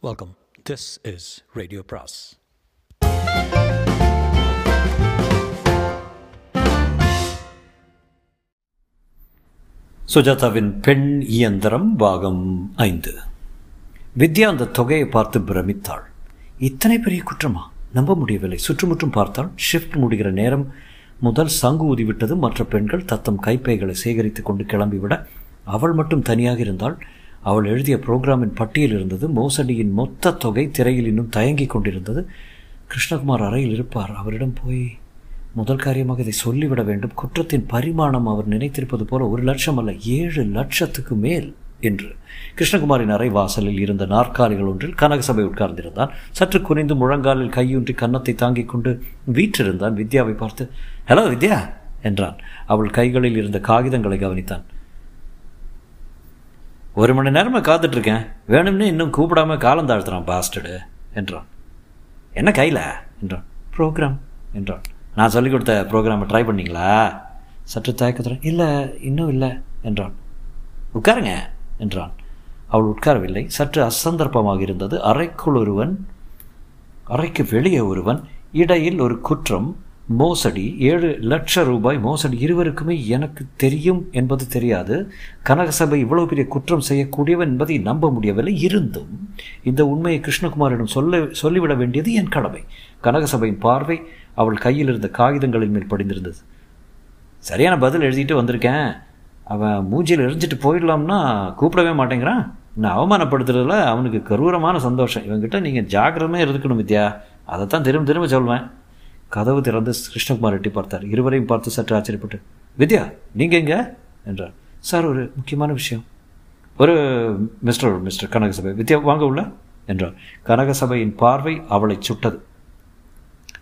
Welcome this is radio பிராஸ் சுஜாதாவின் பெண் இயந்திரம் பாகம் ஐந்து. வித்யா அந்த தொகையை பார்த்து பிரமித்தாள். இத்தனை பெரிய குற்றமா? நம்ப முடியவில்லை. சுற்றுமுற்றும் பார்த்தால் ஷிஃப்ட் முடிகிற நேரம் முதல் சங்கு ஊதிவிட்டது. மற்ற பெண்கள் தத்தம் கைப்பைகளை சேகரித்துக் கொண்டு கிளம்பிவிட அவள் மட்டும் தனியாக இருந்தால் அவள் எழுதிய புரோகிராமின் பட்டியல் இருந்தது. மோசடியின் மொத்த தொகை திரையில் இன்னும் தயங்கிக் கொண்டிருந்தது. கிருஷ்ணகுமார் அறையில் இருப்பார். அவரிடம் போய் முதல் காரியமாக இதை சொல்லிவிட வேண்டும். குற்றத்தின் பரிமாணம் அவர் நினைத்திருப்பது போல ஒரு லட்சம் அல்ல ஏழு லட்சத்துக்கு மேல் என்று. கிருஷ்ணகுமாரின் அறை வாசலில் இருந்த நாற்காலிகள் ஒன்றில் கனகசபை உட்கார்ந்திருந்தான். சற்று குனிந்து முழங்காலில் கையூன்றி கன்னத்தை தாங்கிக் கொண்டு வீற்றிருந்தான். வித்யாவை பார்த்து ஹலோ வித்யா என்றான். அவள் கைகளில் இருந்த காகிதங்களை கவனித்தான். ஒரு மணி நேரமாக காத்துட்ருக்கேன். வேணும்னு இன்னும் கூப்பிடாம காலம் தாழ்த்துறான் பாஸ்டடு என்றான். என்ன கையில்? என்றான். ப்ரோக்ராம் என்றான். நான் சொல்லிக் கொடுத்த ப்ரோக்ராமை ட்ரை பண்ணீங்களா? சற்று தயக்கத்துடன் இல்லை இன்னும் இல்லை என்றான். உட்காருங்க என்றான். அவள் உட்காரவில்லை. சற்று அசந்தர்ப்பமாக இருந்தது. அறைக்குள் ஒருவன் அறைக்கு வெளியே ஒருவன் இடையில் ஒரு குற்றம் மோசடி ஏழு லட்ச ரூபாய் மோசடி இருவருக்குமே எனக்கு தெரியும் என்பது தெரியாது. கனகசபை இவ்வளவு பெரிய குற்றம் செய்யக்கூடியவன் என்பதை நம்ப முடியவில்லை. இருந்தும் இந்த உண்மையை கிருஷ்ணகுமாரிடம் சொல்ல சொல்லிவிட வேண்டியது என் கடமை. கனகசபையின் பார்வை அவள் கையில் இருந்த காகிதங்களின் மேல் படிந்திருந்தது. சரியான பதில் எழுதிட்டு வந்திருக்கேன். அவன் மூஞ்சியில் எரிஞ்சிட்டு போயிடலாம்னா கூப்பிடவே மாட்டேங்கிறான். நான் அவமானப்படுத்துறதுல அவனுக்கு கரூரமான சந்தோஷம். இவங்ககிட்ட நீங்கள் ஜாக்கிரமே இருக்கணும் வித்யா. அதைத்தான் திரும்ப திரும்ப சொல்வேன். கதவு திறந்து கிருஷ்ணகுமார் எட்டி பார்த்தார். இருவரையும் பார்த்து சற்று ஆச்சரியப்பட்டு வித்யா நீங்கள் எங்க? என்றார். சார் ஒரு முக்கியமான விஷயம். ஒரு மிஸ்டர் மிஸ்டர் கனகசபை. வித்யா வாங்க உள்ள என்றார். கனகசபையின் பார்வை அவளை சுட்டது.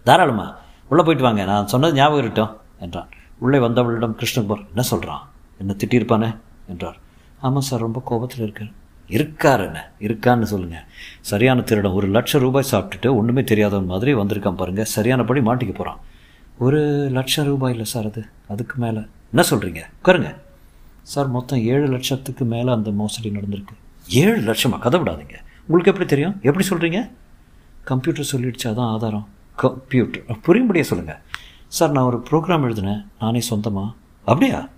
தாராளமா உள்ளே போயிட்டு வாங்க நான் சொன்னது ஞாபகம் இருக்கட்டும் என்றான். உள்ளே வந்தவளிடம் கிருஷ்ணகுமார் என்ன சொல்கிறான் என்ன திட்டியிருப்பானே? என்றார். ஆமாம் சார் ரொம்ப கோபத்தில் இருக்கார். இருக்காருங்க இருக்கான்னு சொல்லுங்கள் சரியான திருடம் ஒரு லட்சம் ரூபாய் சாப்பிட்டுட்டு ஒன்றுமே தெரியாதவன் மாதிரி வந்திருக்கான் பாருங்கள் சரியானபடி மாட்டிக்க போகிறான் ஒரு லட்சம் ரூபாய் இல்லை சார் அது. அதுக்கு மேலே. என்ன சொல்கிறீங்க உட்காருங்க. சார் மொத்தம் ஏழு லட்சத்துக்கு மேலே அந்த மோசடி நடந்திருக்கு. ஏழு லட்சமாக கதை விடாதீங்க. உங்களுக்கு எப்படி தெரியும்? எப்படி சொல்கிறீங்க கம்ப்யூட்டர் சொல்லிடுச்சு அதான் ஆதாரம். கம்ப்யூட்டர். புரியும்படியே சொல்லுங்கள் சார் நான் ஒரு ப்ரோக்ராம் எழுதினேன். நானே சொந்தமாக அப்படியா?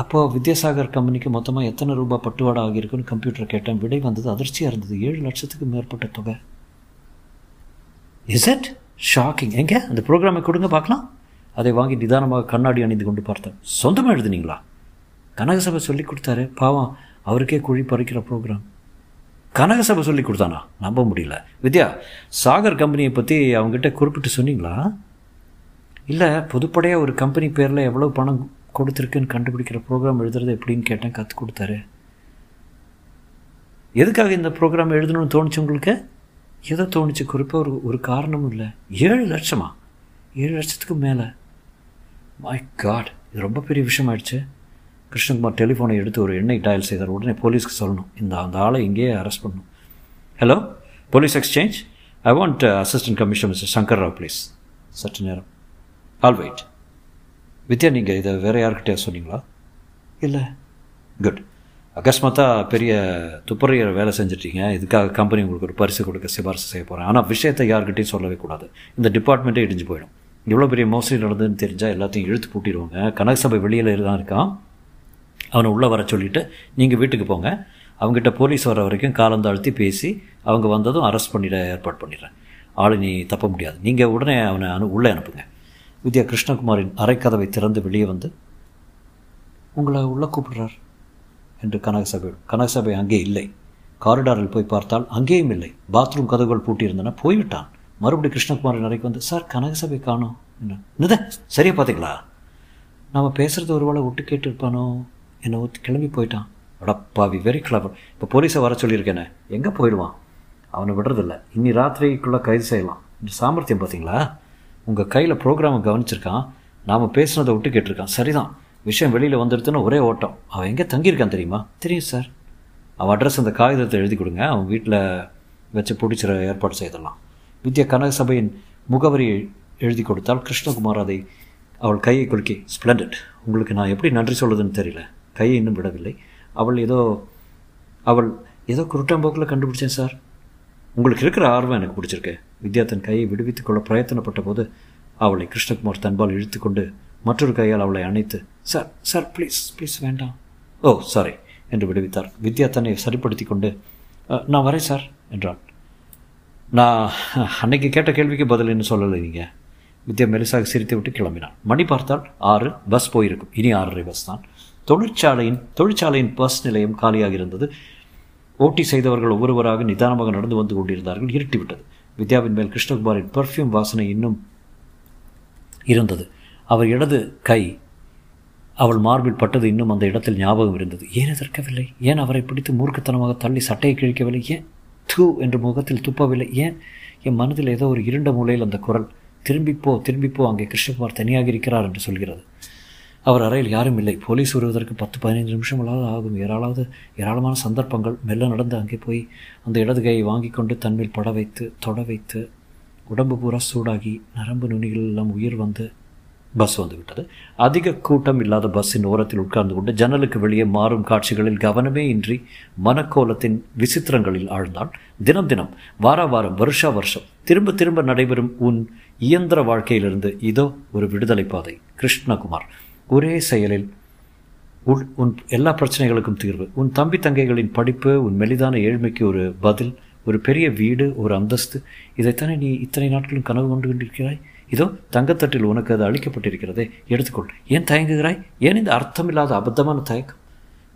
அப்போது வித்யாசாகர் கம்பெனிக்கு மொத்தமாக எத்தனை ரூபாய் பட்டுவாடா ஆகியிருக்குன்னு கம்ப்யூட்டர் கேட்டேன். விடை வந்தது அதிர்ச்சியாக இருந்தது. ஏழு லட்சத்துக்கு மேற்பட்ட தொகை. இஸ் இட் ஷாக்கிங் எங்கே? அந்த ப்ரோக்ராமை கொடுங்க பார்க்கலாம். அதை வாங்கி நிதானமாக கண்ணாடி அணிந்து கொண்டு பார்த்தேன். சொந்தமாக எழுதுனீங்களா? கனகசபை சொல்லி கொடுத்தாரு. பாவம் அவருக்கே குழி பறிக்கிற ப்ரோக்ராம் கனகசபை சொல்லி கொடுத்தானா? நம்ப முடியல. வித்யா சாகர் கம்பெனியை பற்றி அவங்ககிட்ட குறிப்பிட்டு சொன்னீங்களா? இல்லை பொதுப்படையாக ஒரு கம்பெனி பேரில் எவ்வளோ பணம் கொடுத்துருக்குன்னு கண்டுபிடிக்கிற ப்ரோக்ராம் எழுதுறது எப்படின்னு கேட்டேன் கற்றுக் கொடுத்தாரு. எதுக்காக இந்த ப்ரோக்ராம் எழுதணும்னு தோணுச்சு உங்களுக்கு? எதோ தோணுச்சு குறிப்பாக ஒரு ஒரு காரணமும் இல்லை. ஏழு லட்சமா? ஏழு லட்சத்துக்கு மேலே. மை காட் இது ரொம்ப பெரிய விஷயம் ஆயிடுச்சு கிருஷ்ணகுமார் டெலிஃபோனை எடுத்து ஒரு எண்ணெய் டயல் செய்தார். உடனே போலீஸ்க்கு சொல்லணும். இந்த அந்த ஆளை இங்கேயே அரெஸ்ட் பண்ணணும். Hello police exchange I want assistant commissioner mister Shankar Rao please சற்று நேரம். ஆல் வெயிட் வித்யா நீங்கள் இதை வேறு யார்கிட்டயா சொன்னீங்களா? இல்லை. குட் அகஸ்மாத்தாக பெரிய துப்புரையர் வேலை செஞ்சிட்டீங்க. இதுக்காக கம்பெனி உங்களுக்கு ஒரு பரிசு கொடுக்க சிபாரிசு செய்ய போகிறேன் ஆனால் விஷயத்தை யார்கிட்டையும் சொல்லவே கூடாது. இந்த டிபார்ட்மெண்ட்டே இடிஞ்சு போயிடும். இவ்வளோ பெரிய மோசடி நடந்ததுன்னு தெரிஞ்சால் எல்லாத்தையும் இழுத்து பூட்டிடுவாங்க. கனகசபை வெளியில் தான் இருக்கான். அவனை உள்ளே வர சொல்லிவிட்டு நீங்கள் வீட்டுக்கு போங்க. அவங்ககிட்ட போலீஸ் வர வரைக்கும் காலந்தாழ்த்தி பேசி அவங்க வந்ததும் அரெஸ்ட் பண்ணிட ஏற்பாடு பண்ணிடுறேன். ஆளு நீ தப்ப முடியாது. நீங்கள் உடனே அவனை அனு உள்ளே அனுப்புங்க. வித்யா கிருஷ்ணகுமாரின் அரைக்கதவை திறந்து வெளியே வந்து உங்களை உள்ளே கூப்பிடுறார் என்று கனகசபை கனகசபை அங்கே இல்லை. காரிடாரில் போய் பார்த்தால் அங்கேயும் இல்லை. பாத்ரூம் கதவுகள் பூட்டியிருந்தன. போய்விட்டான். மறுபடியும் கிருஷ்ணகுமாரின் அறைக்கு வந்து சார் கனகசபை காணோம் என்ன நித சரியா பார்த்தீங்களா? நாம் பேசுகிறது ஒரு வேளை விட்டு கேட்டுருப்பானோ? என்னை ஒத்து கிளம்பி போயிட்டான். அடப்பாவி வெரி கிளவர் இப்போ போலீஸை வர சொல்லியிருக்கேனே. எங்கே போயிடுவான்? அவனை விடுறதில்ல. இன்னி ராத்திரிக்குள்ளே கைது செய்யலாம். இந்த சாமர்த்தியம் பார்த்தீங்களா? உங்கள் கையில் ப்ரோக்ராமை கவனிச்சிருக்கான். நாம் பேசுனதை விட்டு கேட்டிருக்கான். சரிதான். விஷயம் வெளியில் வந்துடுதுன்னு ஒரே ஓட்டம். அவன் எங்கே தங்கியிருக்கான் தெரியுமா? தெரியும் சார் அவன் அட்ரஸ் அந்த காகிதத்தை எழுதி கொடுங்க. அவன் வீட்டில் வச்சு பிடிச்சிட ஏற்பாடு செய்திடலாம். வித்யா கனகசபையின் முகவரி எழுதி கொடுத்தால் கிருஷ்ணகுமார் அதை அவள் கையை குலுக்கி ஸ்ப்ளண்டட் உங்களுக்கு நான் எப்படி நன்றி சொல்லுதுன்னு தெரியல. கையை இன்னும் விடவில்லை. அவள் ஏதோ அவள் ஏதோ குருட்டாம்போக்கில் கண்டுபிடிச்சேன் சார் உங்களுக்கு இருக்கிற ஆர்வம் எனக்கு பிடிச்சிருக்கு. வித்யா தன் கையை விடுவித்துக் கொள்ள பிரயத்தனப்பட்ட போது அவளை கிருஷ்ணகுமார் தன்பால் இழுத்துக்கொண்டு மற்றொரு கையால் அவளை அணைத்து சார் சார் ப்ளீஸ் ப்ளீஸ் வேண்டாம். ஓ சாரி என்று விடுவித்தார். வித்யா தன்னை சரிப்படுத்தி கொண்டு நான் வரேன் சார் என்றான். நான் அன்னைக்கு கேட்ட கேள்விக்கு பதில் என்ன சொல்லலை நீங்கள் வித்யா மெலிசாக சிரித்து விட்டு கிளம்பினான். மணி பார்த்தால் ஆறு பஸ் போயிருக்கும். இனி ஆறரை பஸ் தான். தொழிற்சாலையின் தொழிற்சாலையின் பஸ் நிலையம் காலியாக இருந்தது ஓட்டி செய்தவர்கள் ஒவ்வொருவராக நிதானமாக நடந்து வந்து கொண்டிருந்தார்கள் இருட்டிவிட்டது. வித்யாவின் மேல் கிருஷ்ணகுமாரின் பர்ஃப்யூம் வாசனை இன்னும் இருந்தது. அவர் இடது கை அவள் மார்பில் பட்டது இன்னும் அந்த இடத்தில் ஞாபகம் இருந்தது. ஏன் எதிர்க்கவில்லை? ஏன் அவரை பிடித்து மூர்க்கத்தனமாக தள்ளி சட்டையை கிழிக்கவில்லை? ஏன் தூ என்று முகத்தில் துப்பவில்லை? ஏன் என் மனதில் ஏதோ ஒரு இருண்ட மூலையில் அந்த குரல் திரும்பிப்போ திரும்பிப்போ அங்கே கிருஷ்ணகுமார் தனியாக இருக்கிறார் என்று சொல்கிறது. அவர் அறையில் யாரும் இல்லை. போலீஸ் வருவதற்கு பத்து பதினைந்து நிமிஷங்களாவது ஆகும். ஏராளவது ஏராளமான சந்தர்ப்பங்கள் மெல்ல நடந்து அங்கே போய் அந்த இடது கையை வாங்கி கொண்டு தன்மேல் பட வைத்து தொட வைத்து உடம்பு பூரா சூடாகி நரம்பு நுனிகள் எல்லாம் உயிர் வந்து பஸ் வந்துவிட்டது அதிக கூட்டம் இல்லாத பஸ்ஸின் ஓரத்தில் உட்கார்ந்து கொண்டு ஜன்னலுக்கு வெளியே மாறும் காட்சிகளில் கவனமே இன்றி மனக்கோலத்தின் விசித்திரங்களில் ஆழ்ந்தான். தினம் தினம் வார வாரம் வருஷா வருஷம் திரும்ப திரும்ப நடைபெறும் உன் இயந்திர வாழ்க்கையிலிருந்து இதோ ஒரு விடுதலை பாதை. கிருஷ்ணகுமார். ஒரே செயலில் உள் உன் எல்லா பிரச்சனைகளுக்கும் தீர்வு. உன் தம்பி தங்கைகளின் படிப்பு உன் மெலிதான ஏழ்மைக்கு ஒரு பதில் ஒரு பெரிய வீடு ஒரு அந்தஸ்து. இதைத்தானே நீ இத்தனை நாட்களும் கனவு கொண்டு கொண்டிருக்கிறாய் இதோ தங்கத்தட்டில் உனக்கு அது அளிக்கப்பட்டிருக்கிறதே. எடுத்துக்கொள். ஏன் தயங்குகிறாய்? ஏன் இந்த அர்த்தமில்லாத அபத்தமான தயக்கம்?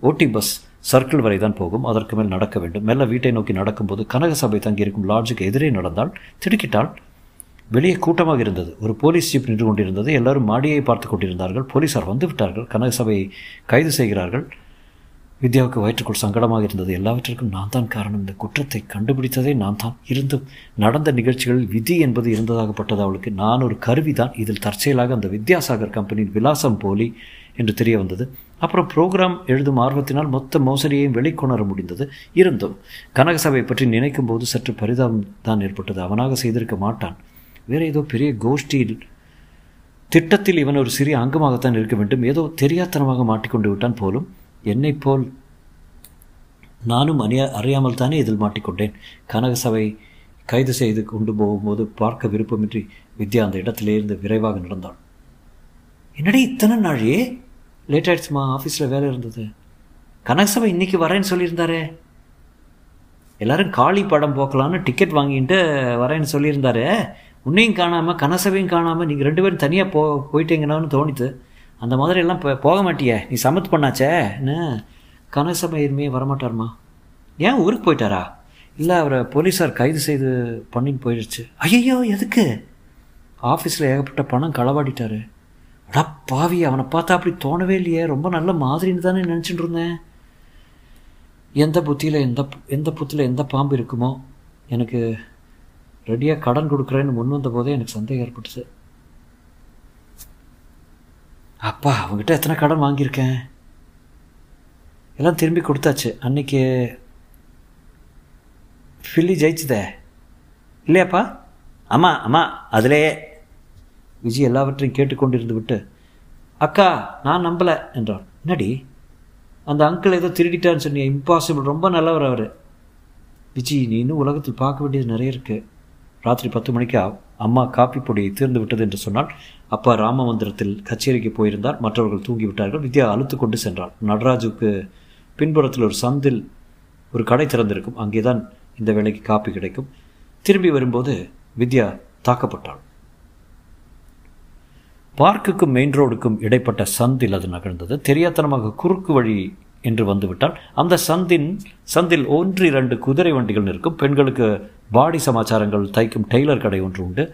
ஓட்டி பஸ் சர்க்கிள் வரை தான் போகும். அதற்கு மேல் நடக்க வேண்டும். மெல்ல வீட்டை நோக்கி நடக்கும்போது கனகசபை தங்கியிருக்கும் லாட்ஜுக்கு எதிரே நடந்தால் திடுக்கிட்டால் வெளியே கூட்டமாக இருந்தது. ஒரு போலீஸ் ஜீப் நின்று கொண்டிருந்தது. எல்லாரும் மாடியை பார்த்து கொண்டிருந்தார்கள். போலீசார் வந்து விட்டார்கள். கனக கைது செய்கிறார்கள். வித்யாவுக்கு வயிற்றுக்குள் சங்கடமாக இருந்தது. எல்லாவற்றிற்கும் நான் தான் காரணம். இந்த குற்றத்தை கண்டுபிடித்ததே நான் தான். இருந்தும் நடந்த நிகழ்ச்சிகளில் விதி என்பது இருந்ததாகப்பட்டது அவளுக்கு. நான் ஒரு கருவி தான் இதில் தற்செயலாக அந்த வித்யாசாகர் கம்பெனியின் விலாசம் போலி என்று தெரிய வந்தது. அப்புறம் ப்ரோக்ராம் எழுதும் ஆர்வத்தினால் மொத்த மோசடியையும் வெளிக்கொணர முடிந்தது. இருந்தும் கனகசபை பற்றி நினைக்கும் போது சற்று பரிதாபம் தான் ஏற்பட்டது. அவனாக செய்திருக்க மாட்டான். வேறு ஏதோ பெரிய கோஷ்டியில் திட்டத்தில் இவன் ஒரு சிறிய அங்கமாகத்தான் இருக்க வேண்டும். ஏதோ தெரியாத்தனமாக மாட்டிக்கொண்டு விட்டான் போலும் என்னை போல் நானும் அறியா அறியாமல் தானே இதில் மாட்டிக்கொண்டேன். கனகசபை கைது செய்து கொண்டு போகும்போது பார்க்க விருப்பமின்றி வித்யா அந்த இடத்திலிருந்து விரைவாக நடந்தாள் என்னடி இத்தனை நாளே? லேட் ஆயிடுச்சுமா? ஆஃபீஸில் வேலை இருந்தது. கனகசபை இன்னைக்கு வரேன்னு சொல்லியிருந்தாரே. எல்லாரும் காளி படம் போக்கலான்னு டிக்கெட் வாங்கிட்டு வரேன்னு சொல்லியிருந்தாரு. உன்னையும் காணாமல் கனசவையும் காணாமல் நீங்கள் ரெண்டு பேரும் தனியாக போ போயிட்டீங்கன்னு தோணித்து அந்த மாதிரி எல்லாம் போ போக மாட்டியே. நீ சமத்து பண்ணாச்சே? என்ன? கனசபை எதுவுமே வரமாட்டாருமா? ஏன் ஊருக்கு போயிட்டாரா? இல்லை அவரை போலீஸார் கைது செய்து பண்ணின்னு போயிடுச்சு ஐயோ எதுக்கு? ஆஃபீஸில் ஏகப்பட்ட பணம் களவாடிட்டாரு. அடா பாவி அவனை பார்த்தா அப்படி தோணவே இல்லையே. ரொம்ப நல்ல மாதிரின்னு தானே நினச்சிட்டு இருந்தேன். எந்த புத்தியில் எந்த எந்த புத்தியில் எந்த பாம்பு இருக்குமோ? எனக்கு ரெடியாக கடன் கொடுக்குறேன்னு முன் வந்த போதே எனக்கு சந்தேகம் ஏற்பட்டுச்சு. அப்பா அவங்ககிட்ட எத்தனை கடன் வாங்கியிருக்கேன்? எல்லாம் திரும்பி கொடுத்தாச்சு. அன்னைக்கு ஃபில்லி ஜெயிச்சுதே. இல்லையாப்பா? ஆமாம் ஆமாம் அதுலேயே விஜய் எல்லாவற்றையும் கேட்டுக்கொண்டிருந்து விட்டு அக்கா நான் நம்பலை என்றான். என்னடி? அந்த அங்கிள் ஏதோ திருடிட்டான்னு சொன்னிய இம்பாசிபிள் ரொம்ப நல்லவர் அவர். விஜய் நீ இன்னும் உலகத்தில் பார்க்க வேண்டியது நிறைய இருக்குது ராத்திரி பத்து மணிக்கு அம்மா காப்பி பொடி தீர்ந்து விட்டது என்று சொன்னால் அப்பா ராமமந்திரத்தில் கச்சேரிக்கு போயிருந்தார். மற்றவர்கள் தூங்கிவிட்டார்கள். வித்யா அழுத்து கொண்டு சென்றாள். நடராஜுக்கு பின்புறத்தில் ஒரு சந்தில் ஒரு கடை திறந்திருக்கும். அங்கேதான் இந்த வேலைக்கு காப்பி கிடைக்கும். திரும்பி வரும்போது வித்யா தாக்கப்பட்டாள். பார்க்குக்கும் மெயின் ரோடுக்கும் இடைப்பட்ட சந்தில் அது நகர்ந்தது. தெரியாத்தனமாக குறுக்கு வழி என்று வந்துவிட்டால் அந்த சந்தின் சந்தில் ஒன்று இரண்டு குதிரை வண்டிகள் நிற்கும் பெண்களுக்கு பாடி சமாச்சாரங்கள் தைக்கும் டெய்லர் கடை ஒன்று உண்டு.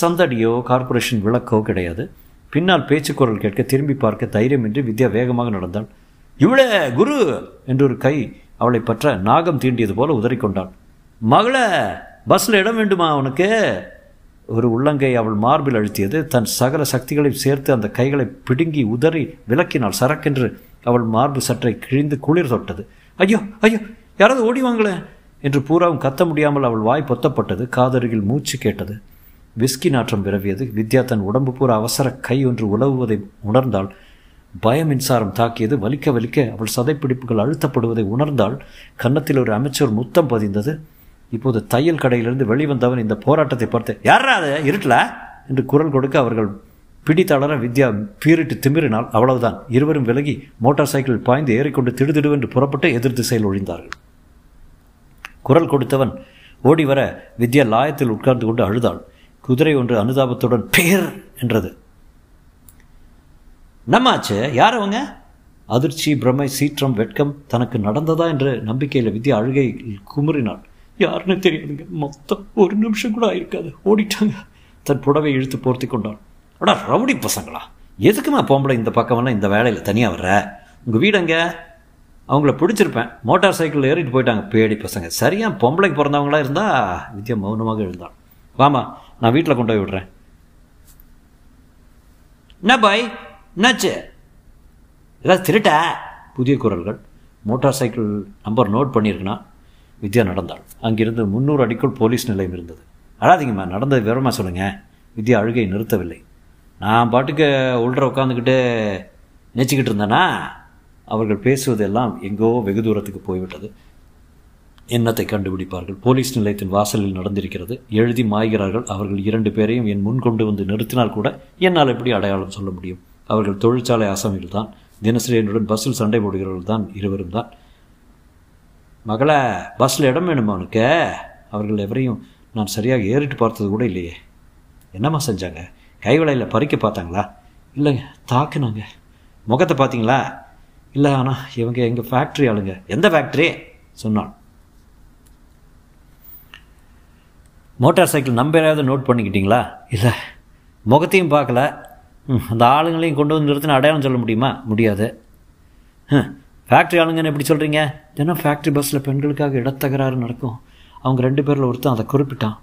சந்தடியோ கார்ப்பரேஷன் விளக்கோ கிடையாது. பின்னால் பேச்சுக்குரல் கேட்க திரும்பி பார்க்க தைரியமின்றி வித்யா வேகமாக நடந்தாள். இவளே குரு! என்று ஒரு கை அவளை பற்ற நாகம் தீண்டியது போல உதறிக்கொண்டாள் மகள பஸ்ஸில் இடம் வேண்டுமா அவனுக்கு ஒரு உள்ளங்கை அவள் மார்பில் அழுத்தியது. தன் சகல சக்திகளையும் சேர்த்து அந்த கைகளை பிடுங்கி உதறி விளக்கினாள். சரக்கென்று அவள் மார்பு சற்றை கிழிந்து குளிர் தொட்டது. ஐயோ ஐயோ யாராவது ஓடி வாங்களேன் என்று பூராவும் கத்த முடியாமல் அவள் வாய் பொத்தப்பட்டது. காதருகில் மூச்சு கேட்டது. விஸ்கி நாற்றம் விரவியது. வித்யா தன் உடம்பு பூரா அவசர கை ஒன்று உலவுவதை உணர்ந்தாள். பய மின்சாரம் தாக்கியது. வலிக்க வலிக்க அவள் சதைப்பிடிப்புகள் அழுத்தப்படுவதை உணர்ந்தால் கன்னத்தில் ஒரு அமைச்சர் முத்தம் பதிந்தது. இப்போது தையல் கடையிலிருந்து வெளிவந்தவன் இந்த போராட்டத்தை பார்த்து யாரா அது? இருட்டல? என்று குரல் கொடுக்க அவர்கள் பிடித்தளர வித்யா பீரிட்டு திமிரினால் அவ்வளவுதான். இருவரும் விலகி மோட்டார் சைக்கிள் பாய்ந்து ஏறிக்கொண்டு திடுதிடுவென்று புறப்பட்டு எதிர் திசையில் ஒழிந்தார்கள். குரல் கொடுத்தவன் ஓடி வர வித்யா லாயத்தில் உட்கார்ந்து கொண்டு அழுதாள். குதிரை ஒன்று அனுதாபத்துடன் பேர் என்றது. நம்மாச்சு? யார் அவங்க? அதிர்ச்சி பிரமை சீற்றம் வெட்கம். தனக்கு நடந்ததா? என்ற நம்பிக்கையில் வித்யா அழுகை குமுறினாள். யாருன்னு தெரியாதுங்க. மொத்தம் ஒரு நிமிஷம் கூட ஆயிருக்காது. ஓடிட்டாங்க. தன் புடவை இழுத்து போர்த்தி கொண்டாள் அடா ரவுடி பசங்களா? எதுக்குமா பொம்பளை இந்த பக்கமெல்லாம் இந்த வேலையில் தனியாக வர்ற? உங்கள் வீடு எங்கே? அவங்கள பிடிச்சிருப்பேன். மோட்டார் சைக்கிளில் ஏறிட்டு போயிட்டாங்க பேடி பசங்க. சரியாக பொம்பளைக்கு பிறந்தவங்களா இருந்தால் வித்யா மௌனமாக இருந்தான் வாமா நான் வீட்டில் கொண்டு போய் விடுறேன். என்ன பாய்? என்னாச்சு? ஏதாவது திருட்டா? புதிய குரல்கள். மோட்டார் சைக்கிள் நம்பர் நோட் பண்ணியிருக்குன்னா வித்யா நடந்தாள் அங்கிருந்து முந்நூறு அடிக்குள் போலீஸ் நிலையம் இருந்தது. அழாதீங்கம்மா நடந்தது விவரமாக சொல்லுங்கள் வித்யா அழுகை நிறுத்தவில்லை. நான் பாட்டுக்கு உள்ற உட்காந்துக்கிட்டு நினச்சிக்கிட்டு இருந்தேனா அவர்கள் பேசுவதெல்லாம் எங்கோ வெகு தூரத்துக்கு போய்விட்டது. எண்ணத்தை கண்டுபிடிப்பார்கள்? போலீஸ் நிலையத்தின் வாசலில் நடந்திருக்கிறது. எழுதி மாய்கிறார்கள். அவர்கள் இரண்டு பேரையும் என் முன் கொண்டு வந்து நிறுத்தினால் கூட என்னால் எப்படி அடையாளம் சொல்ல முடியும்? அவர்கள் தொழிற்சாலை ஆசாமிகள் தான். தினசரி என்னுடன் பஸ்ஸில் சண்டை போடுகிறவர்கள் தான் இருவரும் தான். மகளை பஸ்ஸில் இடம் வேணுமா அவனுக்கு அவர்கள் எவரையும் நான் சரியாக ஏறிட்டு பார்த்தது கூட இல்லையே. என்னம்மா செஞ்சாங்க? கைவளையில் பறிக்க பார்த்தாங்களா? இல்லைங்க தாக்குனாங்க. முகத்தை பார்த்தீங்களா? இல்லை ஆனால் இவங்க எங்கள் ஃபேக்ட்ரி ஆளுங்க. எந்த ஃபேக்ட்ரி சொன்னான். மோட்டார் சைக்கிள் நம்பரையாவது நோட் பண்ணிக்கிட்டீங்களா? இல்லை முகத்தையும் பார்க்கல. அந்த ஆளுங்களையும் கொண்டு வந்து நிறுத்தின அடையாளம் சொல்ல முடியுமா? முடியாது. ஃபேக்ட்ரி ஆளுங்கன்னு எப்படி சொல்கிறீங்க தினம் ஃபேக்ட்ரி பஸ்ஸில் பெண்களுக்காக இடத்தகராறு நடக்கும். அவங்க ரெண்டு பேரில் ஒருத்தன் அதை குறிப்பிட்டான்.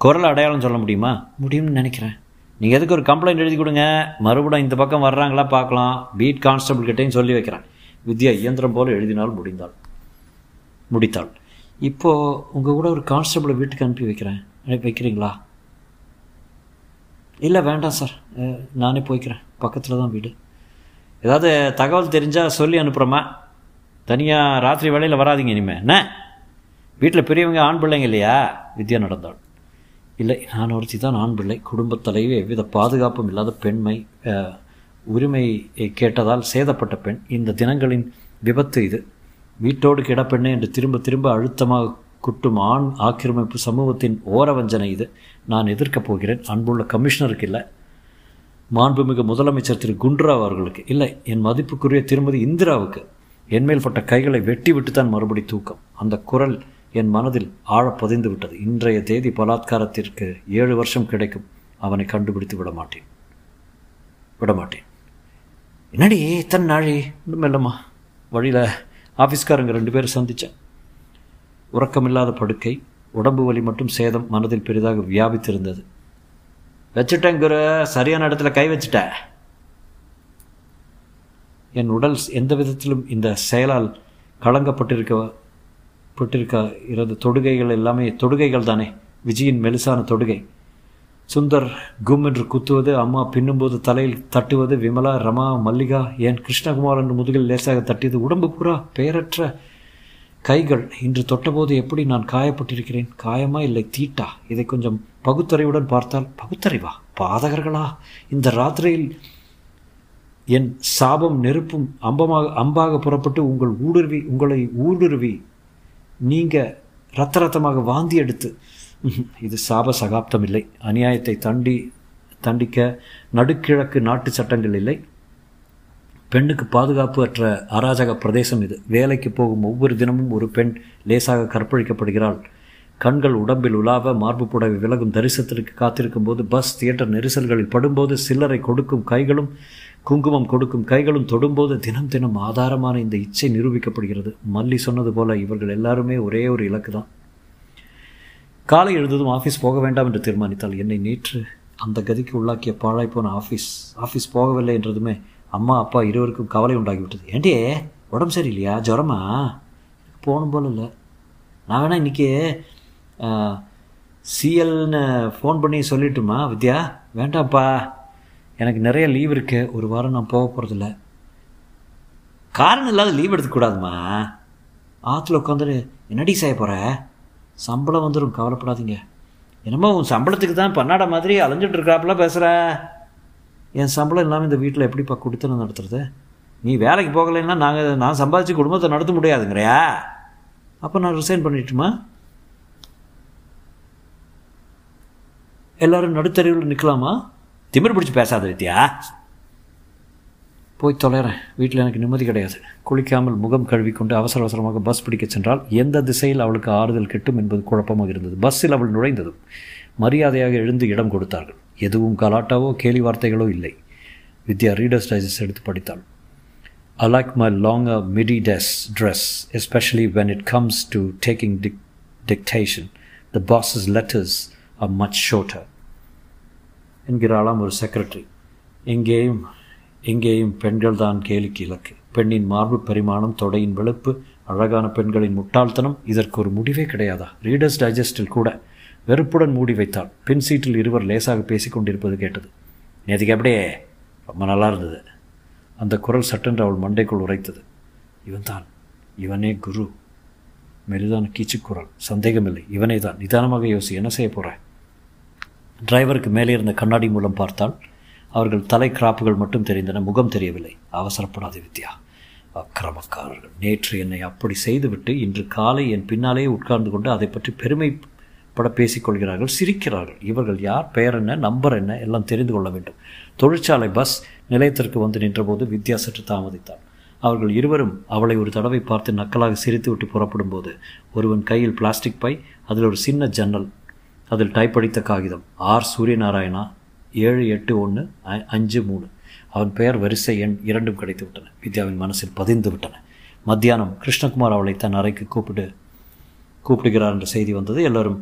குரல் அடையாளம் சொல்ல முடியுமா? முடியும்னு நினைக்கிறேன். நீங்கள் எதுக்கு ஒரு கம்ப்ளைண்ட் எழுதி கொடுங்க? மறுபடியும் இந்த பக்கம் வர்றாங்களா? பார்க்கலாம். பீட் கான்ஸ்டபிள் கிட்டேயும் சொல்லி வைக்கிறேன். வித்யா இயந்திரம் போல் எழுதினால் முடிந்தாள் முடித்தாள். இப்போது உங்கள் கூட ஒரு கான்ஸ்டபிளை வீட்டுக்கு அனுப்பி வைக்கிறேன். அனுப்பி வைக்கிறீங்களா? இல்லை வேண்டாம் சார். நானே போய்க்கிறேன். பக்கத்தில் தான் வீடு. ஏதாவது தகவல் தெரிஞ்சால் சொல்லி அனுப்புகிறோமா தனியாக ராத்திரி வேலையில் வராதிங்க இனிமேல் என்ன? வீட்டில் பெரியவங்க ஆண் பிள்ளைங்க இல்லையா? வித்யா நடந்தாள். இல்லை நான் ஒருத்தி தான் ஆண் பிள்ளை. குடும்பத் தலைவி எவ்வித பாதுகாப்பும் இல்லாத பெண்மை உரிமை கேட்டதால் சேதப்பட்ட பெண். இந்த தினங்களின் விபத்து இது. வீட்டோடு கிடப்பெண்ணே என்று திரும்ப திரும்ப அழுத்தமாக குட்டும் ஆண் ஆக்கிரமிப்பு சமூகத்தின் ஓரவஞ்சனை இது. நான் எதிர்க்கப் போகிறேன். அன்புள்ள கமிஷனருக்கு இல்லை. மாண்புமிகு முதலமைச்சர் திரு குண்ட்ராவ் அவர்களுக்கு இல்லை. என் மதிப்புக்குரிய திருமதி இந்திராவுக்கு. என்மேல் பட்ட கைகளை வெட்டி விட்டு தான் மறுபடி தூக்கம். அந்த குரல் என் மனதில் ஆழ பதிந்து விட்டது. இன்றைய தேதி பலாத்காரத்திற்கு ஏழு வருஷம் கிடைக்கும். அவனை கண்டுபிடித்து விட மாட்டேன். விட மாட்டேன். என்னடி இத்தனை நாழி? ஒன்றும் இல்லைம்மா. வழியில் ஆஃபீஸ்காரங்க ரெண்டு பேரும் சந்தித்தேன் உறக்கமில்லாத படுக்கை உடம்பு வலி மட்டும் சேதம் மனதில் பெரிதாக வியாபித்திருந்தது. வச்சுட்டேன் குரு சரியான இடத்துல கை வச்சுட்டேன் என் உடல் எந்த விதத்திலும் இந்த செயலால் களங்கப்பட்டிருக்க பட்டிருக்க இருந்து தொடுகைகள் எல்லாமே தொடுகைகள் தானே? விஜயின் மெலிசான தொடுகை. சுந்தர் கும் என்று குத்துவது அம்மா பின்னும்போது தலையில் தட்டுவது விமலா ரமா மல்லிகா ஏன் கிருஷ்ணகுமார் என்று முதுகில் லேசாக தட்டியது உடம்பு பூரா பெயரற்ற கைகள். இன்று தொட்டபோது எப்படி நான் காயப்பட்டிருக்கிறேன்? காயமா இல்லை தீட்டா? இதை கொஞ்சம் பகுத்தறிவுடன் பார்த்தால் பகுத்தறிவா? பாதகர்களா? இந்த ராத்திரியில் என் சாபம் நெருப்பும் அம்பமாக அம்பாக புறப்பட்டு உங்கள் ஊடுருவி உங்களை ஊடுருவி நீங்கள் ரத்த ரத்தமாக வாந்தி எடுத்து இது சாப சகாப்தம் இல்லை அநியாயத்தை தண்டி தண்டிக்க நடுக்கிழக்கு நாட்டு சட்டங்கள் இல்லை. பெண்ணுக்கு பாதுகாப்பு அற்ற அராஜக பிரதேசம் இது. வேலைக்கு போகும் ஒவ்வொரு தினமும் ஒரு பெண் லேசாக கற்பழிக்கப்படுகிறாள். கண்கள் உடம்பில் உலாவ மார்பு புடவை விலகும் தரிசனத்திற்கு காத்திருக்கும் போது பஸ் தியேட்டர் நெரிசல்களில் படும்போது சில்லறை கொடுக்கும் கைகளும் குங்குமம் கொடுக்கும் கைகளும் தொடும்போது தினம் தினம் ஆதாரமான இந்த இச்சை நிரூபிக்கப்படுகிறது. மல்லி சொன்னது போல இவர்கள் எல்லாருமே ஒரே ஒரு இலக்கு தான் காலை எழுந்ததும் ஆஃபீஸ் போக வேண்டாம் என்று தீர்மானித்தால் என்னை நேற்று அந்த கதிக்கு உள்ளாக்கிய பாழாய் போன ஆஃபீஸ் ஆஃபீஸ் போகவில்லை என்றதுமே அம்மா அப்பா இருவருக்கும் கவலை உண்டாகிவிட்டது. ஏண்டே உடம்பு சரியில்லையா? ஜுரமா? போகணும் போல இல்லை. நான் வேணா இன்றைக்கி சிஎல்னு ஃபோன் பண்ணி சொல்லிட்டுமா வித்யா? வேண்டாம்ப்பா. எனக்கு நிறைய லீவ் இருக்கு. ஒரு வாரம் நான் போக போகிறதில்ல காரணம் இல்லாத லீவ் எடுத்துக்கூடாதுமா ஆற்றுல உட்காந்துட்டு என்னடி செய்ய போகிற சம்பளம் வந்துடும் கவலைப்படாதீங்க. என்னமோ உன் சம்பளத்துக்கு தான் பன்னாட மாதிரி அலைஞ்சிட்டு இருக்காப்புல பேசுகிற என் சம்பளம் இல்லாமல் இந்த வீட்டில் எப்படிப்பா கொடுத்தன நடத்துறது? நீ வேலைக்கு போகலைன்னா நாங்கள் நான் சம்பாதிச்சு குடும்பத்தை நடத்த முடியாதுங்கிறியா? அப்போ நான் ரிசைன் பண்ணிட்டுமா? எல்லாரும் நடுத்தறிவில் நிற்கலாமா திமிர் பிடிச்சி பேசாத வித்தியா போய் தொலைறேன். வீட்டில் எனக்கு நிம்மதி கிடையாது. குளிக்காமல் முகம் கழுவிக்கொண்டு அவசர அவசரமாக பஸ் பிடிக்கச் சென்றால் எந்த திசையில் அவளுக்கு ஆறுதல் கிட்டும் என்பது குழப்பமாக இருந்தது. பஸ்ஸில் அவள் நுழைந்ததும் மரியாதையாக எழுந்து இடம் கொடுத்தார்கள். எதுவும் கலாட்டாவோ கேலி வார்த்தைகளோ இல்லை. வித்யா ரீடர்ஸ் டைஜஸ் எடுத்து படித்தாள். I like my long a midi டெஸ் dress especially when it comes to taking tick dictation the bosses letters are much shorter என்கிறாளாம் ஒரு செக்ரட்டரி எங்கேயும் எங்கேயும் பெண்கள் தான் கேலிக்கு இலக்கு பெண்ணின் மார்பு பரிமாணம் தொடையின் வெளுப்பு அழகான பெண்களின் முட்டாள்தனம் இதற்கு ஒரு முடிவே கிடையாதா? ரீடர்ஸ் டைஜஸ்டில் கூட வெறுப்புடன் மூடி வைத்தாள். பின் சீட்டில் இருவர் லேசாக பேசிக் கொண்டிருப்பது கேட்டது. நேற்றுக்கு அப்படியே ரொம்ப நல்லா இருந்தது. அந்த குரல் சட்டென்று அவள் மண்டைக்குள் உரைத்தது. இவன்தான் இவனே குரு. மெலிதான கீச்சுக்குரல் சந்தேகமில்லை. இவனே தான் நிதானமாக யோசி. என்ன செய்ய போகிறேன் டிரைவருக்கு மேலே இருந்த கண்ணாடி மூலம் பார்த்தால் அவர்கள் தலை கிராப்புகள் மட்டும் தெரிந்தன முகம் தெரியவில்லை. அவசரப்படாத வித்யா. அக்கிரமக்காரர்கள். நேற்று என்னை அப்படி செய்துவிட்டு இன்று காலை என் பின்னாலே உட்கார்ந்து கொண்டு அதை பற்றி பெருமைப்பட பேசிக்கொள்கிறார்கள் சிரிக்கிறார்கள். இவர்கள் யார் பெயர் என்ன நம்பர் என்ன எல்லாம் தெரிந்து கொள்ள வேண்டும். தொழிற்சாலை பஸ் நிலையத்திற்கு வந்து நின்றபோது வித்யா சற்று தாமதித்தாள் அவர்கள் இருவரும் அவளை ஒரு தடவை பார்த்து நக்கலாக சிரித்துவிட்டு புறப்படும் போது ஒருவன் கையில் பிளாஸ்டிக் பை அதில் ஒரு சின்ன ஜன்னல் அதில் டைப் அடித்த காகிதம். ஆர். சூரியநாராயணா ஏழு எட்டு ஒன்று அஞ்சு மூணு. அவன் பெயர் வரிசை எண் இரண்டும் கிடைத்து விட்டன வித்யாவின் மனசில் பதிந்து விட்டன. மத்தியானம் கிருஷ்ணகுமார் அவளை தன் அறைக்கு கூப்பிட்டு கூப்பிடுகிறார் என்ற செய்தி வந்தது. எல்லோரும்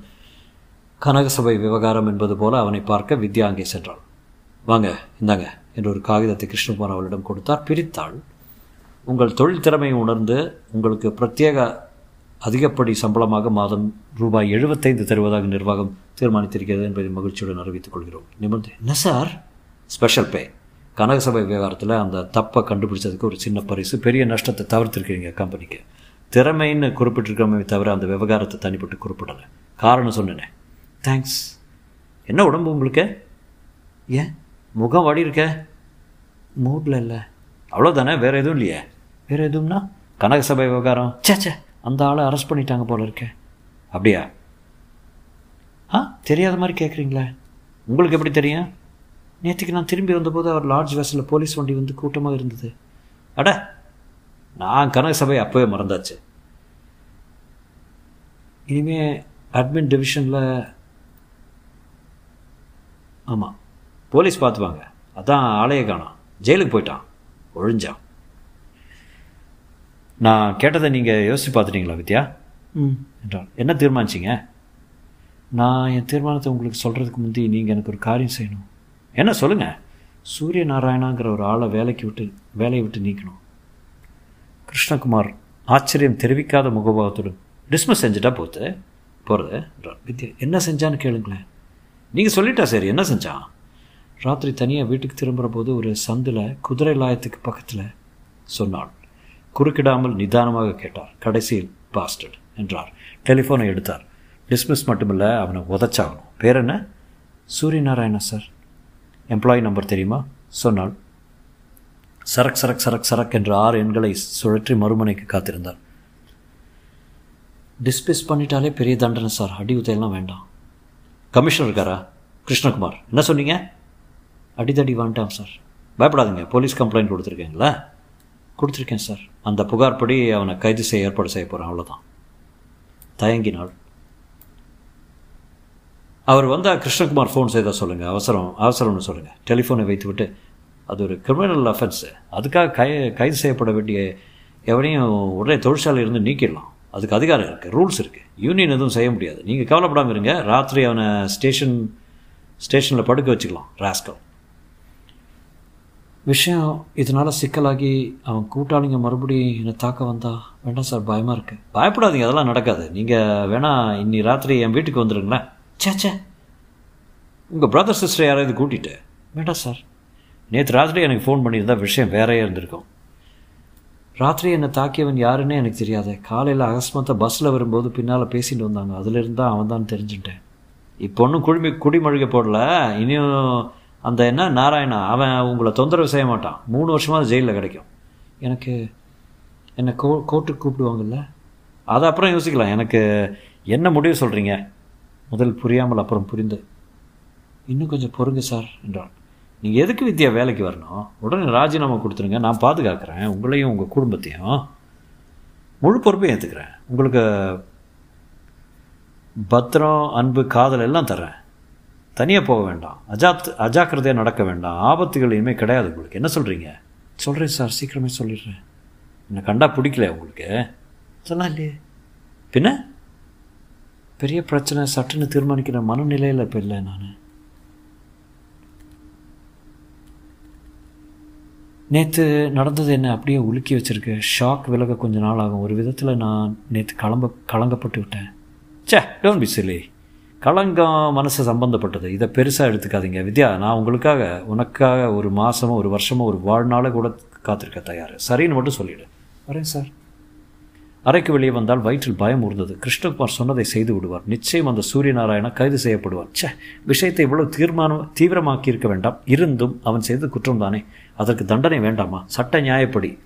கனகசபை விவகாரம் என்பது போல அவனை பார்க்க வித்யா அங்கே சென்றாள். வாங்க இந்தாங்க என்று ஒரு காகிதத்தை கிருஷ்ணகுமார் அவளிடம் கொடுத்தார். பிரித்தாள் உங்கள் தொழில் திறமையை உணர்ந்து உங்களுக்கு பிரத்யேக அதிகப்படி சம்பளமாக மாதம் ரூபாய் எழுபத்தைந்து தருவதாக நிர்வாகம் தீர்மானித்திருக்கிறது என்பதை மகிழ்ச்சியுடன் அறிவித்துக் கொள்கிறோம். நிமிர்ந்து. என்ன சார்? ஸ்பெஷல் பே கனகசபை விவகாரத்தில் அந்த தப்பை கண்டுபிடிச்சதுக்கு ஒரு சின்ன பரிசு பெரிய நஷ்டத்தை தவிர்த்திருக்கிறீங்க கம்பெனிக்கு. திறமைன்னு குறிப்பிட்டிருக்கிறோமே தவிர அந்த விவகாரத்தை தனிப்பட்டு குறிப்பிடலை. காரணம் சொன்னேனே. தேங்க்ஸ் என்ன உடம்பு உங்களுக்கு? ஏன்? முகம் வாடி இருக்க? மூடில் இல்லை. அவ்வளோதானே வேறு எதுவும் இல்லையே? வேறு எதுவும்னா? கனகசபை விவகாரம். சே சே அந்த ஆளை அரெஸ்ட் பண்ணிட்டாங்க போல இருக்க. அப்படியா? ஆ தெரியாத மாதிரி கேட்குறீங்களே உங்களுக்கு எப்படி தெரியும்? நேற்றுக்கு நான் திரும்பி வந்தபோது அவர் லார்ஜ் வெஸில் போலீஸ் வண்டி வந்து கூட்டமாக இருந்தது. அட நான் கனகசபை அப்போவே மறந்தாச்சு. இனிமே அட்மின் டிவிஷனில் ஆமாம் போலீஸ் பார்த்துவாங்க அதான் ஆளையே காணோம். ஜெயிலுக்கு போயிட்டான். ஒழிஞ்சான். நான் கேட்டதை நீங்கள் யோசித்து பார்த்துட்டீங்களா வித்யா? ம். என்றால் என்ன தீர்மானிச்சிங்க? நான் என் தீர்மானத்தை உங்களுக்கு சொல்கிறதுக்கு முந்தி நீங்கள் எனக்கு ஒரு காரியம் செய்யணும். என்ன சொல்லுங்கள் சூரிய நாராயணாங்கிற ஒரு ஆளை வேலைக்கு விட்டு வேலையை விட்டு நீக்கணும். கிருஷ்ணகுமார் ஆச்சரியம் தெரிவிக்காத முகபாவத்துடன் டிஸ்மஸ் செஞ்சுட்டா போத்து போகிறது வித்யா என்ன செஞ்சான்னு கேளுங்களேன். நீங்கள் சொல்லிட்டா சரி என்ன செஞ்சான்? ராத்திரி தனியாக வீட்டுக்கு திரும்புகிற போது ஒரு சந்தில் குதிரை லாயத்துக்கு பக்கத்தில் சொன்னாள். குறுக்கிடாமல் நிதானமாக கேட்டார். கடைசியில் பாஸ்டட் என்றார். டெலிஃபோனை எடுத்தார். டிஸ்மிஸ் மட்டுமில்ல அவனை உதச்சாகணும். பேர் என்ன? சூரியநாராயணா சார் எம்ப்ளாயி நம்பர் தெரியுமா? சொன்னால் சரக் சரக் சரக் சரக் என்ற ஆறு எண்களை சுழற்றி மறுமனைக்கு காத்திருந்தார். டிஸ்மிஸ் பண்ணிட்டாலே பெரிய தண்டனை சார் அடி உதையெல்லாம் வேண்டாம். கமிஷனர் இருக்காரா? கிருஷ்ணகுமார். என்ன சொன்னீங்க? அடிதடி வேண்டாம் சார் பயப்படாதீங்க. போலீஸ் கம்ப்ளைண்ட் கொடுத்துருக்கீங்களா? கொடுத்துருக்கேன் சார். அந்த புகார் படி அவனை கைது செய்ய ஏற்பாடு செய்ய போகிறேன் அவ்வளோதான் தயங்கினாள். அவர் வந்தால் கிருஷ்ணகுமார் ஃபோன் செய்தால் சொல்லுங்கள் அவசரம் அவசரம்னு சொல்லுங்கள் டெலிஃபோனை வைத்து விட்டு அது ஒரு கிரிமினல் அஃபென்ஸு அதுக்காக கை கைது செய்யப்பட வேண்டிய எவனையும் உடனே தொழிற்சாலை இருந்து நீக்கிடலாம். அதுக்கு அதிகாரம் இருக்குது ரூல்ஸ் இருக்குது யூனியன் எதுவும் செய்ய முடியாது. நீங்கள் கவலைப்படாமல் இருங்க. ராத்திரி அவனை ஸ்டேஷன் ஸ்டேஷனில் படுக்க வச்சுக்கலாம் ராஸ்கல் விஷயம் இதனால் சிக்கலாகி அவன் கூட்டாளிங்க மறுபடியும் என்னை தாக்க வந்தா வேண்டாம் சார் பயமாக இருக்குது பயப்படாதீங்க அதெல்லாம் நடக்காது. நீங்கள் வேணால் இன்னி ராத்திரி என் வீட்டுக்கு வந்துடுங்களேன் சேச்சே உங்கள் பிரதர் சிஸ்டர் யாராவது கூட்டிகிட்டு வேண்டாம் சார். நேற்று ராத்திரி எனக்கு ஃபோன் பண்ணியிருந்தா விஷயம் வேறையாக இருந்திருக்கும். ராத்திரி என்னை தாக்கியவன் யாருன்னே எனக்கு தெரியாது. காலையில் அகஸ்மத்தை பஸ்ஸில் வரும்போது பின்னால் பேசிட்டு வந்தாங்க. அதுலேருந்து தான் அவன் தான் தெரிஞ்சுட்டேன் இப்போ ஒன்றும் குடிமி குடிமழுக போடல. இனியும் அந்த என்ன நாராயணா அவன் உங்களை தொந்தரவு செய்ய மாட்டான். மூணு வருஷமாக ஜெயிலில் கிடைக்கும். எனக்கு என்னை கோ கோர்ட்டுக்கு கூப்பிடுவாங்கல்ல? அதை அப்புறம் யோசிக்கலாம். எனக்கு என்ன முடிவு சொல்கிறீங்க முதல் புரியாமல் அப்புறம் புரிந்து. இன்னும் கொஞ்சம் பொறுங்க சார் என்றான். நீங்கள் எதுக்கு வித்யா வேலைக்கு வரணும்? உடனே ராஜினாமா கொடுத்துருங்க. நான் பாதுகாக்கிறேன். உங்களையும் உங்கள் குடும்பத்தையும். முழு பொறுப்பையும் ஏற்றுக்கிறேன் உங்களுக்கு பத்திரம் அன்பு காதல் எல்லாம் தரேன் தனியாக போக வேண்டாம். அஜாத் அஜாக்கிரதையாக நடக்க வேண்டாம். ஆபத்துகள் இனிமேல் கிடையாது உங்களுக்கு. என்ன சொல்கிறீங்க சொல்கிறேன் சார் சீக்கிரமே சொல்லிடுறேன். என்னை கண்டா பிடிக்கல உங்களுக்கு? சொன்னா இல்லையே. பின்ன? பெரிய பிரச்சனை சட்டுன்னு தீர்மானிக்கிற மனநிலையில் இப்போ இல்லை நான். நேற்று நடந்தது என்ன? அப்படியே உலுக்கி வச்சிருக்கு ஷாக் விலக கொஞ்ச நாள் ஆகும். ஒரு விதத்தில் நான் நேற்று கலம்ப கலங்கப்பட்டு விட்டேன். சே டோன்ட் பி சிலி களங்கம் மனசு சம்பந்தப்பட்டது. இதை பெருசாக எடுத்துக்காதீங்க. வித்யா நான் உங்களுக்காக உனக்காக ஒரு மாதமோ ஒரு வருஷமோ ஒரு வாழ்நாளை கூட காத்திருக்க தயார். சரின்னு மட்டும் சொல்லிவிடு வரேன் சார். அறைக்கு வெளியே வந்தால் வயிற்றில் பயம் ஊர்ந்தது. கிருஷ்ணகுமார் சொன்னதை செய்து விடுவார். நிச்சயம் அந்த சூரியநாராயணா கைது செய்யப்படுவார். ச்சே விஷயத்தை இவ்வளவு தீர்மானம் தீவிரமாக்கி இருக்க வேண்டாம். இருந்தும் அவன் செய்தது குற்றம் தானே அதற்கு தண்டனை வேண்டாமா? சட்ட நியாயப்படி.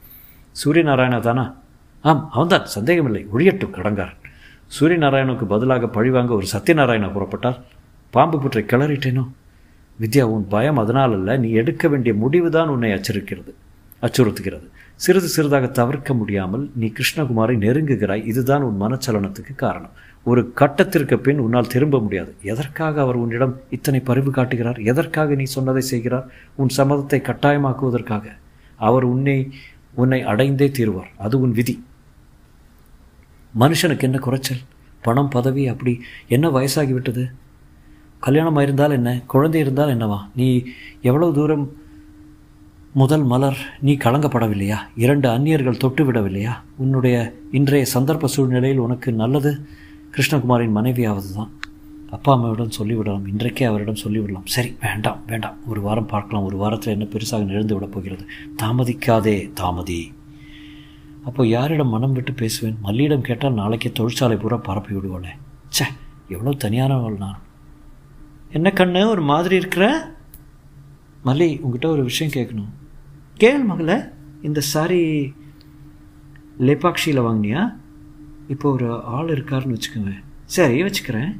சூரியநாராயணா தானா? ஆம் அவன்தான். சந்தேகமில்லை. ஒழியட்டும் கடங்கார் சூரியநாராயணுக்கு பதிலாக பழிவாங்க ஒரு சத்யநாராயணா புறப்பட்டார். பாம்பு புற்றை கிளறிட்டேனோ? வித்யா உன் பயம் அதனால் அல்ல நீ எடுக்க வேண்டிய முடிவு தான் உன்னை அச்சுறுக்கிறது அச்சுறுத்துகிறது. சிறிது சிறிதாக தவிர்க்க முடியாமல் நீ கிருஷ்ணகுமாரை நெருங்குகிறாய். இதுதான் உன் மனச்சலனத்துக்கு காரணம். ஒரு கட்டத்திற்கு பின் உன்னால் திரும்ப முடியாது. எதற்காக அவர் உன்னிடம் இத்தனை பரிவு காட்டுகிறார்? எதற்காக நீ சொன்னதை செய்கிறார்? உன் சம்மதத்தை கட்டாயமாக்குவதற்காக. அவர் உன்னை உன்னை அடைந்தே தீருவார். அது உன் விதி. மனுஷனுக்கு என்ன குறைச்சல்? பணம் பதவி அப்படி என்ன வயசாகிவிட்டது கல்யாணம் இருந்தால் என்ன? குழந்தை இருந்தால் என்னவா? நீ எவ்வளவு தூரம் முதல் மலர் நீ கலங்கப்படவில்லையா? இரண்டு அந்நியர்கள் தொட்டு விடவில்லையா? உன்னுடைய இன்றைய சந்தர்ப்ப சூழ்நிலையில் உனக்கு நல்லது? கிருஷ்ணகுமாரின் மனைவியாவது தான். அப்பா அம்மாவிடம் சொல்லிவிடலாம். இன்றைக்கே அவரிடம் சொல்லிவிடலாம். சரி வேண்டாம் வேண்டாம். ஒரு வாரம் பார்க்கலாம். ஒரு வாரத்தில் என்ன பெருசாக நிகழ்ந்து விடப் போகிறது? தாமதிக்காதே தாமதி. அப்போ யாரிடம் மனம் விட்டு பேசுவேன்? மல்லியிடம் கேட்டால் நாளைக்கே தொழிற்சாலை பூரா பரப்பி விடுவாளே. ச்சே எவ்வளோ தனியானவள் நான். என்ன கண்ணு ஒரு மாதிரி இருக்கிற? மல்லி உங்ககிட்ட ஒரு விஷயம் கேட்கணும். கேள் மகளே இந்த சாரி லேபாக்ஷியில் வாங்கினியா? இப்போ ஒரு ஆள் இருக்காருன்னு வச்சுக்கோங்க சரி வச்சுக்கிறேன்.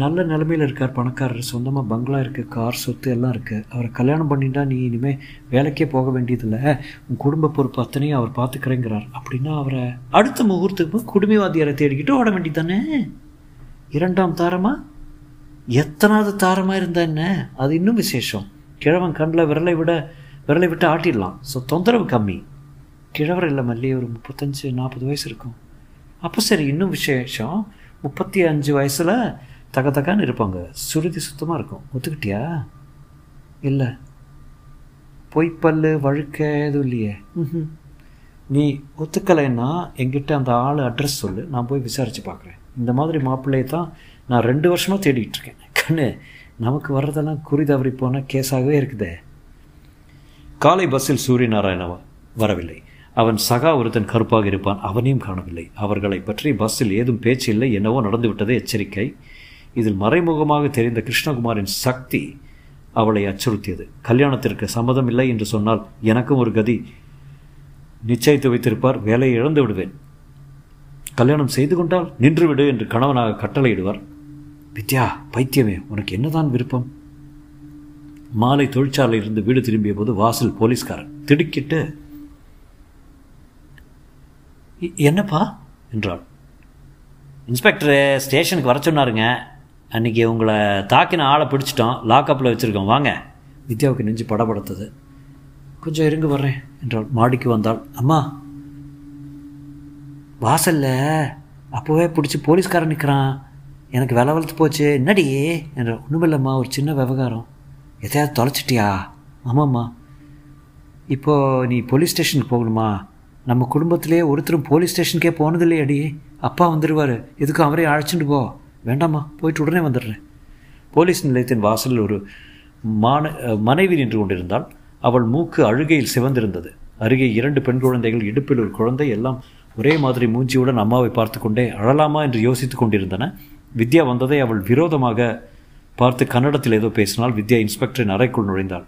நல்ல நிலமையில் இருக்கார் பணக்காரர். சொந்தமாக பங்களா இருக்குது கார் சொத்து எல்லாம் இருக்குது அவரை கல்யாணம் பண்ணிட்டா நீ இனிமேல் வேலைக்கே போக வேண்டியதில்லை. உன் குடும்ப பொறுப்பு அத்தனையும் அவர் பார்த்துக்கிறேங்கிறார். அப்படின்னா அவரை அடுத்த முகூர்த்துக்கு குடும்பவாதியாரை தேடிக்கிட்டு ஓட வேண்டியதானே இரண்டாம் தாரமாக எத்தனாவது தாரமாக இருந்தா என்ன? அது இன்னும் விசேஷம். கிழவன் கண்ணில் விரலை விட விரலை விட்டு ஆட்டிடலாம். ஸோ தொந்தரவு கம்மி. கிழவர் இல்லை மல்லியே ஒரு முப்பத்தஞ்சு நாற்பது வயசு இருக்கும். அப்போ சரி இன்னும் விசேஷம். முப்பத்தி அஞ்சு வயசில் தக இருப்பாங்க. சுருதி சுத்தமாக இருக்கும். ஒத்துக்கிட்டியா? இல்லை. பொய்ப்பல்லு வழுக்க எதுவும் இல்லையே. நீ ஒத்துக்கலைன்னா என்கிட்ட அந்த ஆள் அட்ரஸ் சொல்லு. நான் போய் விசாரித்து பார்க்குறேன் இந்த மாதிரி மாப்பிள்ளையை தான் நான் ரெண்டு வருஷமாக தேடிட்டு இருக்கேன். கண்ணு நமக்கு வர்றதெல்லாம் குறி தவறி போன கேஸாகவே இருக்குதே. காலை பஸ்ஸில் சூரியநாராயண வரவில்லை. அவன் சகா ஒருத்தன் கருப்பாக இருப்பான். அவனையும் காணவில்லை. அவர்களை பற்றி பஸ்ஸில் ஏதும் பேச்சு இல்லை. என்னவோ நடந்துவிட்டது எச்சரிக்கை. இதில் மறைமுகமாக தெரிந்த கிருஷ்ணகுமாரின் சக்தி அவளை அச்சுறுத்தியது. கல்யாணத்திற்கு சம்மதம் இல்லை என்று சொன்னால் எனக்கும் ஒரு கதி. நிச்சயித்து வைத்திருப்பார் வேலையை இழந்து விடுவேன். கல்யாணம் செய்து கொண்டால் நின்றுவிடு என்று கணவனாக கட்டளையிடுவார். வித்யா பைத்தியமே உனக்கு என்னதான் விருப்பம்? மாலை தொழிற்சாலையில் இருந்து வீடு திரும்பிய போது வாசல் போலீஸ்காரன் திடுக்கிட்டு "இ- என்னப்பா? என்றாள். இன்ஸ்பெக்டரு ஸ்டேஷனுக்கு வர சொன்னாருங்க. அன்றைக்கி உங்களை தாக்கின ஆளை பிடிச்சிட்டோம் லாக்கப்பில் வச்சுருக்கோம். வாங்க. வித்யாவுக்கு நெஞ்சு படப்படுத்தது கொஞ்சம் இருங்க வர்றேன் என்றாள். மாடிக்கு வந்தாள். அம்மா வாசல்ல அப்போவே பிடிச்சி போலீஸ்காரன் நிற்கிறான் எனக்கு வில வளர்த்து போச்சு. என்னடி? என்ற ஒன்றுமில்லம்மா ஒரு சின்ன விவகாரம். எதையாவது தொலைச்சிட்டியா? ஆமாம்மா. இப்போது நீ போலீஸ் ஸ்டேஷனுக்கு போகணுமா? நம்ம குடும்பத்திலே ஒருத்தரும் போலீஸ் ஸ்டேஷனுக்கே போனதில்லையடி. அப்பா வந்துடுவார் எதுக்கும் அவரே அழைச்சிட்டு போ. வேண்டாம்மா போயிட்டு உடனே வந்துடுறேன். போலீஸ் நிலையத்தின் வாசலில் ஒரு மான மனைவி நின்று கொண்டிருந்தாள். அவள் மூக்கு அழுகையில் சிவந்திருந்தது. அருகே இரண்டு பெண் குழந்தைகள் இடுப்பில் ஒரு குழந்தை எல்லாம் ஒரே மாதிரி மூஞ்சியுடன் அம்மாவை பார்த்து கொண்டே அழலாமா என்று யோசித்து கொண்டிருந்தன. வித்யா வந்ததை அவள் விரோதமாக பார்த்து கன்னடத்தில் ஏதோ பேசினால் வித்யா இன்ஸ்பெக்டரின் அறைக்குள் நுழைந்தாள்.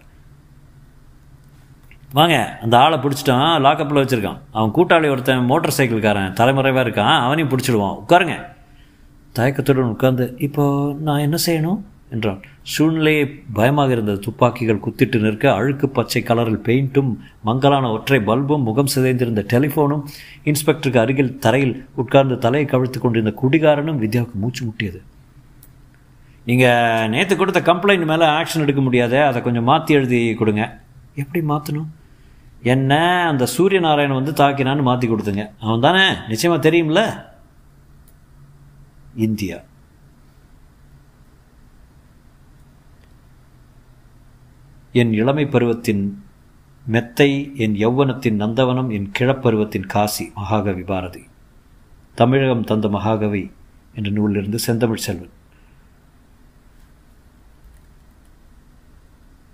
வாங்க அந்த ஆளை பிடிச்சிட்டான். லாக்கப்பில் வச்சுருக்கான். அவன் கூட்டாளி ஒருத்தன் மோட்டார் சைக்கிள்காரன் தலைமறைவாக இருக்கான் அவனையும் பிடிச்சிடுவான். உட்காருங்க. தயக்கத்துடன் உட்கார்ந்து இப்போ நான் என்ன செய்யணும்? என்றான். சூழ்நிலையை பயமாக இருந்தது. துப்பாக்கிகள் குத்திட்டு நிற்க அழுக்கு பச்சை கலரில் பெயிண்ட்டும் மங்கலான ஒற்றை பல்பும் முகம் சிதைந்திருந்த டெலிஃபோனும் இன்ஸ்பெக்டருக்கு அருகில் தரையில் உட்கார்ந்து தலையை கவிழ்த்து கொண்டிருந்த குடிகாரனும் வித்யாவுக்கு மூச்சு முட்டியது. நீங்கள் நேற்று கொடுத்த கம்ப்ளைண்ட் மேலே ஆக்ஷன் எடுக்க முடியாதே அதை கொஞ்சம் மாற்றி எழுதி கொடுங்க. எப்படி மாற்றணும் என்ன அந்த சூரிய நாராயணன் வந்து தாக்கினான்னு மாற்றி கொடுத்துங்க. அவன் தானே? நிச்சயமாக தெரியும்ல? இந்தியா. என் இளமை பருவத்தின் மெத்தை என் யௌவனத்தின் நந்தவனம் என் கிழப்பருவத்தின் காசி மகாகவி பாரதி. தமிழகம் தந்த மகாகவி என்ற நூலிலிருந்து செந்தமிழ் செல்வன்.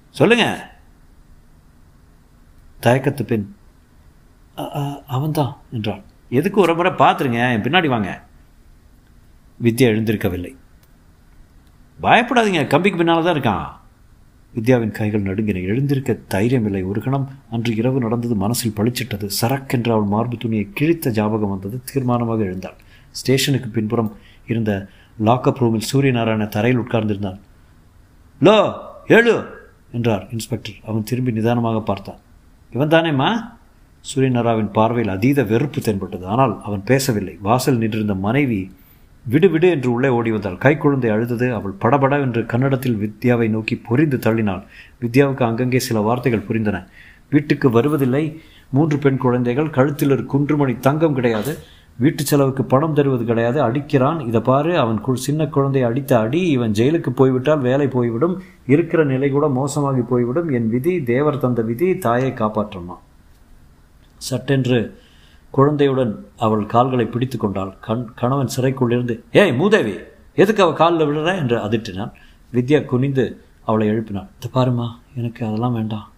சொல்லுங்க. தயக்கத்து பின் அவன்தான் என்றான். எதுக்கு ஒரு முறை பார்த்துருங்க என் பின்னாடி வாங்க. வித்யா எழுந்திருக்கவில்லை. பயப்படாதீங்க கம்பிக்கு பின்னால் தான் இருக்கான். வித்யாவின் கைகள் நடுங்கின. எழுந்திருக்க தைரியமில்லை. ஒரு கணம் அன்று இரவு நடந்தது மனசில் பளிச்சிட்டது. சரக்கென்று அவள் மார்பு துணியை கிழித்த ஜாபகம் வந்தது. தீர்மானமாக எழுந்தாள். ஸ்டேஷனுக்கு பின்புறம் இருந்த லாக்அப் ரூமில் சூரியநாராயண தரையில் உட்கார்ந்திருந்தான் லோ ஏழு என்றார் இன்ஸ்பெக்டர். அவன் திரும்பி நிதானமாக பார்த்தான். இவன் தானேம்மா? சூரியநாராவின் பார்வையில் அதீத வெறுப்பு தென்பட்டது. ஆனால் அவன் பேசவில்லை. வாசல் நின்றிருந்த மனைவி விடு விடு என்று உள்ளே ஓடி வந்தாள். கைக்குழந்தை அழுதது. அவள் படபட என்று கன்னடத்தில் வித்யாவை நோக்கி பொறிந்து தள்ளினாள். வித்யாவுக்கு அங்கங்கே சில வார்த்தைகள் புரிந்தன. வீட்டுக்கு வருவதில்லை. மூன்று பெண் குழந்தைகள். கழுத்தில் ஒரு குன்றுமணி தங்கம் கிடையாது. வீட்டு செலவுக்கு பணம் தருவது கிடையாது. அடிக்கிறான். இதை பாரு. அவன் சின்ன குழந்தையை அடித்த அடி. இவன் ஜெயிலுக்கு போய்விட்டால் வேலை போய்விடும். இருக்கிற நிலை கூட மோசமாகி போய்விடும். என் விதி தேவர் தந்த விதி தாயை காப்பாற்றணும்? சட்டென்று குழந்தையுடன் அவள் கால்களை பிடித்து கொண்டாள். கண் கணவன் சிறைக்குள்ளிருந்து ஏய் மூதேவி எதுக்கு அவள் காலில் விழுற? என்று அதிட்டினான் வித்யா குனிந்து அவளை எழுப்பினாள். இது பாருமா எனக்கு அதெல்லாம் வேண்டாம்.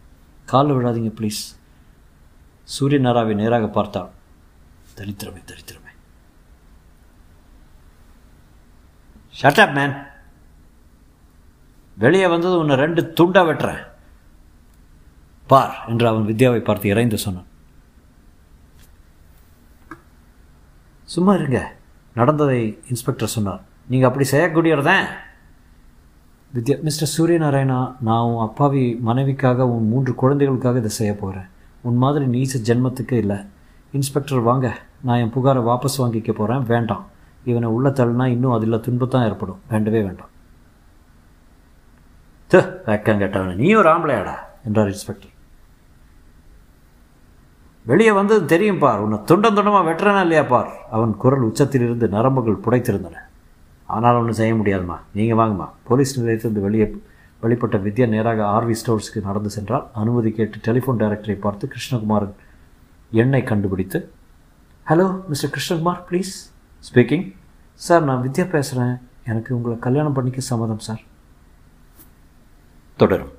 காலில் விழாதீங்க ப்ளீஸ். சூரிய நாராவை நேராக பார்த்தாள். தரித்திரமே தரித்திரமே. ஷட்டப் மேன் வெளியே வந்தது உன்னை ரெண்டு துண்டா வெட்டுறேன். பார் என்று அவன் வித்யாவை பார்த்து இறைந்து சொன்னான். சும்மா இருங்க. நடந்ததை இன்ஸ்பெக்டர் சொன்னார். நீங்கள் அப்படி செய்யக்கூடியதான் வித்யா மிஸ்டர் சூரியநாராயணா நான் உன் அப்பாவி மனைவிக்காக உன் மூன்று குழந்தைகளுக்காக இதை செய்ய போகிறேன் உன் மாதிரி நீச ஜென்மத்துக்கு இல்லை. இன்ஸ்பெக்டர் வாங்க. நான் என் புகாரை வாபஸ் வாங்கிக்க போகிறேன் வேண்டாம். இவனை உள்ள தள்ளினா இன்னும் அதில் துன்பத்தான் ஏற்படும். வேண்டவே வேண்டாம். து வெக்கம் கேட்டவன. நீ ஒரு ஆம்பளையாடா? என்றார் இன்ஸ்பெக்டர். வெளியே வந்தது தெரியும் பார். உன்னை துண்டம் துண்டமாக வெட்டுறனா இல்லையா பார்? அவன் குரல் உச்சத்திலிருந்து நரம்புகள் புடைத்திருந்தன. ஆனால் ஒன்றும் செய்ய முடியாதுமா. நீங்கள் வாங்கம்மா. போலீஸ் நிலையத்திலிருந்து வெளியே வெளிப்பட்ட வித்யா நேராக ஆர்வி ஸ்டோர்ஸ்க்கு நடந்து சென்றால் அனுமதி கேட்டு டெலிஃபோன் டைரக்டரை பார்த்து கிருஷ்ணகுமார் எண்ணை கண்டுபிடித்து hello mister Krishnakumar please speaking sir நான் வித்யா பேசுகிறேன் எனக்கு உங்களை கல்யாணம் பண்ணிக்க சம்மதம் சார் தொடரும்.